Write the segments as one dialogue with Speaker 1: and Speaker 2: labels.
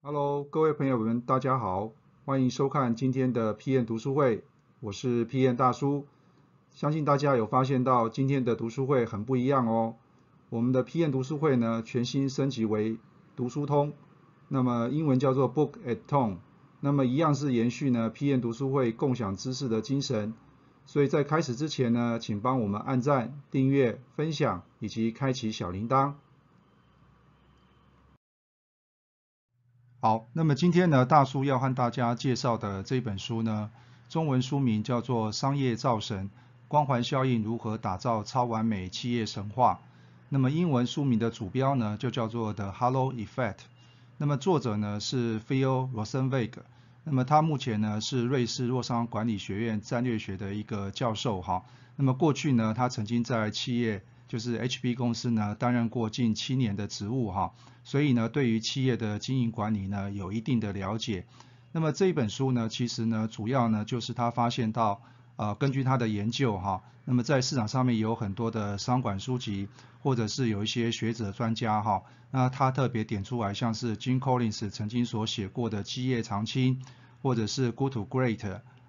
Speaker 1: Hello，各位朋友们，大家好，欢迎收看今天的 PM 读书会，我是 PM 大叔。相信大家有发现到今天的读书会很不一样哦。我们的 PM 读书会呢，全新升级为读书通，那么英文叫做 Book at Home，那么一样是延续呢 PM 读书会共享知识的精神。所以在开始之前呢，请帮我们按赞、订阅、分享以及开启小铃铛。好，那么今天呢，大叔要和大家介绍的这本书呢，中文书名叫做《商业造神：光环效应如何打造超完美企业神话》。那么英文书名的主标呢，就叫做《The Halo Effect》。那么作者呢是 Phil Rosenberg。那么他目前呢是瑞士洛桑管理学院战略学的一个教授哈。那么过去呢，他曾经在企业就是 HP 公司呢担任过近七年的职务哈。所以呢，对于企业的经营管理呢，有一定的了解。那么这一本书呢，其实呢，主要呢就是他发现到，呃，根据他的研究哈，那么在市场上面有很多的商管书籍，或者是有一些学者专家哈，那他特别点出来，像是 Jim Collins 曾经所写过的《基业长青》，或者是《Good to Great》，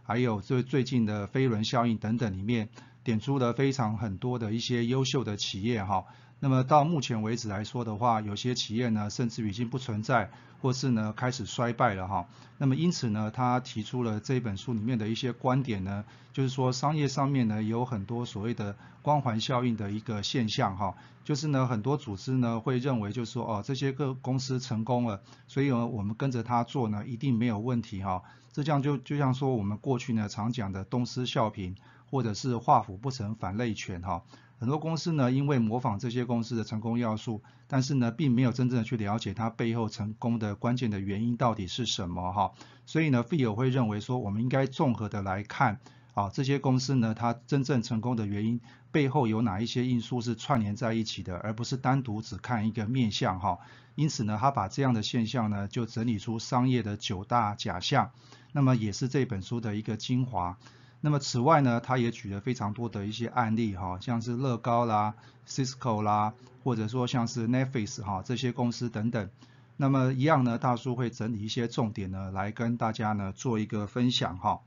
Speaker 1: 还有最最近的飞轮效应等等里面，点出了非常很多的一些优秀的企业哈。那么到目前为止来说的话，有些企业呢，甚至已经不存在，或是呢开始衰败了哈。那么因此呢，他提出了这本书里面的一些观点呢，就是说商业上面呢有很多所谓的光环效应的一个现象哈，就是呢很多组织呢会认为就是说哦这些个公司成功了，所以呢我们跟着他做呢一定没有问题哈。这样就就像说我们过去呢常讲的东施效颦，或者是画虎不成反类犬哈。很多公司呢，因为模仿这些公司的成功要素，但是呢，并没有真正的去了解它背后成功的关键的原因到底是什么哈。所以呢，费尔会认为说，我们应该综合的来看啊，这些公司呢，它真正成功的原因背后有哪一些因素是串联在一起的，而不是单独只看一个面相哈。因此呢，他把这样的现象呢，就整理出商业的九大假象，那么也是这本书的一个精华。那么此外呢，他也举了非常多的一些案例哈，像是乐高啦、Cisco 啦，或者说像是 Netflix 哈这些公司等等。那么一样呢，大叔会整理一些重点呢，来跟大家呢做一个分享哈。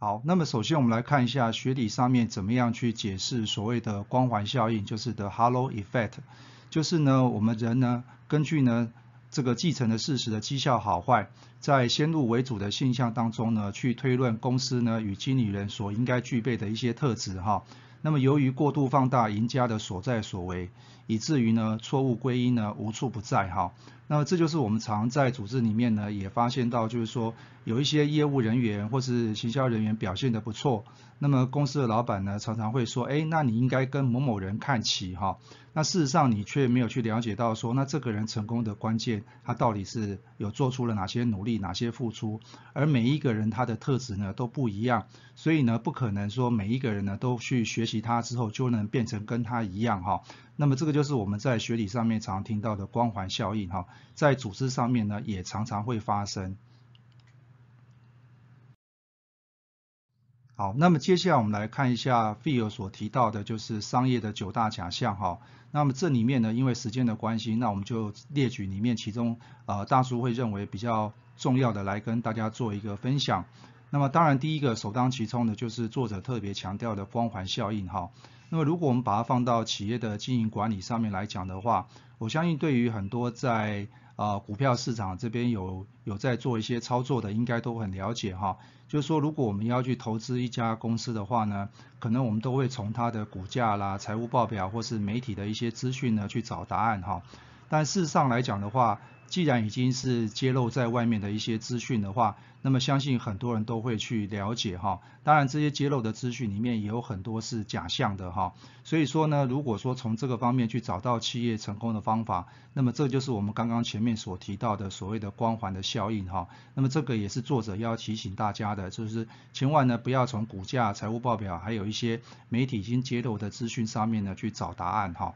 Speaker 1: 好，那么首先我们来看一下学理上面怎么样去解释所谓的光环效应，就是的 Halo Effect，就是呢我们人呢根据呢。这个继承的事实的绩效好坏，在先入为主的现象当中呢，去推论公司呢与经理人所应该具备的一些特质哈。那么由于过度放大赢家的所在所为，以至于呢错误归因呢无处不在哈。那么这就是我们常在组织里面呢也发现到，就是说有一些业务人员或是行销人员表现得不错，那么公司的老板呢常常会说，哎，那你应该跟某某人看齐哈。那事实上你却没有去了解到说，那这个人成功的关键他到底是有做出了哪些努力、哪些付出，而每一个人他的特质呢都不一样，所以呢不可能说每一个人呢都去学习他之后就能变成跟他一样哈。那么这个就是我们在学理上面常听到的光环效应哈，在组织上面呢也常常会发生。好，那么接下来我们来看一下费尔所提到的就是商业的九大假象哈。那么这里面呢，因为时间的关系，那我们就列举里面其中呃大叔会认为比较重要的来跟大家做一个分享。那么当然第一个首当其冲的就是作者特别强调的光环效应哈。那么如果我们把它放到企业的经营管理上面来讲的话，我相信对于很多在啊股票市场这边有有在做一些操作的，应该都很了解哈。就是说，如果我们要去投资一家公司的话呢，可能我们都会从它的股价啦、财务报表或是媒体的一些资讯呢去找答案哈。但事实上来讲的话，既然已经是揭露在外面的一些资讯的话，那么相信很多人都会去了解哈。当然这些揭露的资讯里面也有很多是假象的哈。所以说呢，如果说从这个方面去找到企业成功的方法，那么这就是我们刚刚前面所提到的所谓的光环的效应哈。那么这个也是作者要提醒大家的，就是千万呢不要从股价、财务报表还有一些媒体已经揭露的资讯上面呢去找答案哈。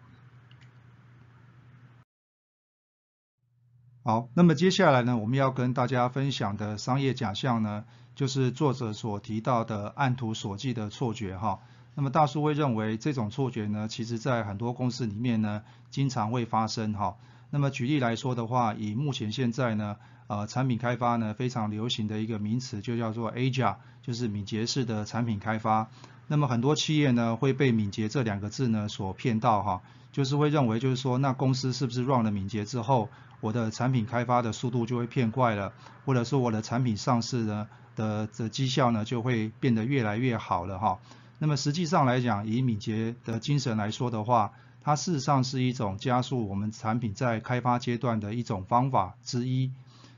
Speaker 1: 好，那么接下来呢，我们要跟大家分享的商业假象呢，就是作者所提到的按图索骥的错觉哈。那么大叔会认为这种错觉呢，其实在很多公司里面呢，经常会发生哈。那么举例来说的话，以目前现在呢，呃，产品开发呢非常流行的一个名词就叫做 Agile，就是敏捷式的产品开发。那么很多企业呢会被敏捷这两个字呢所骗到哈，就是会认为就是说那公司是不是 run 了敏捷之后，我的产品开发的速度就会变快了，或者说我的产品上市呢的的绩效呢就会变得越来越好了哈。那么实际上来讲，以敏捷的精神来说的话，它事实上是一种加速我们产品在开发阶段的一种方法之一。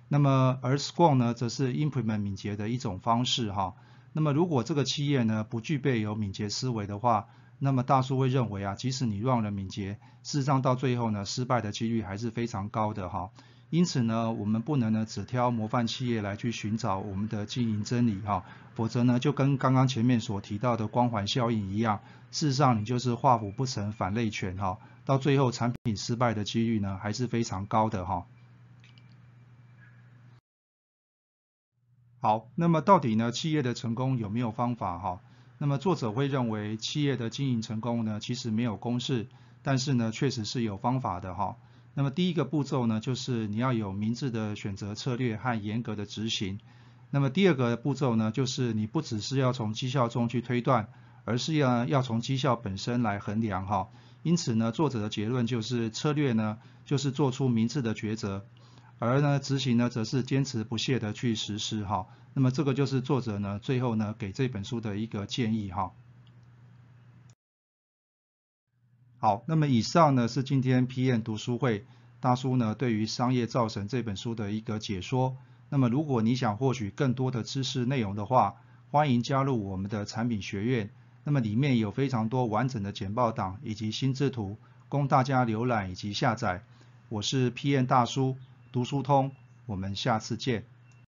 Speaker 1: 那么而 Scrum 呢，则是 implement 敏捷的一种方式哈。那么如果这个企业呢不具备有敏捷思维的话，那么大叔会认为啊，即使你 run 了敏捷，事实上到最后呢，失败的几率还是非常高的哈。因此呢，我们不能呢只挑模范企业来去寻找我们的经营真理哈，否则呢就跟刚刚前面所提到的光环效应一样，事实上你就是画虎不成反类犬哈，到最后产品失败的几率呢还是非常高的哈。好，那么到底呢企业的成功有没有方法哈？那么作者会认为企业的经营成功呢其实没有公式，但是呢确实是有方法的哈。那么第一个步骤呢，就是你要有明智的选择策略和严格的执行。那么第二个步骤呢，就是你不只是要从绩效中去推断，而是要要从绩效本身来衡量哈。因此呢，作者的结论就是策略呢，就是做出明智的抉择，而呢执行呢，则是坚持不懈的去实施哈。那么这个就是作者呢最后呢给这本书的一个建议哈。好，那么以上呢是今天 PM 读书会大叔呢对于《商业造神》这本书的一个解说。那么如果你想获取更多的知识内容的话，欢迎加入我们的产品学院。那么里面有非常多完整的简报档以及心智图，供大家浏览以及下载。我是 PM 大叔，读书通，我们下次见。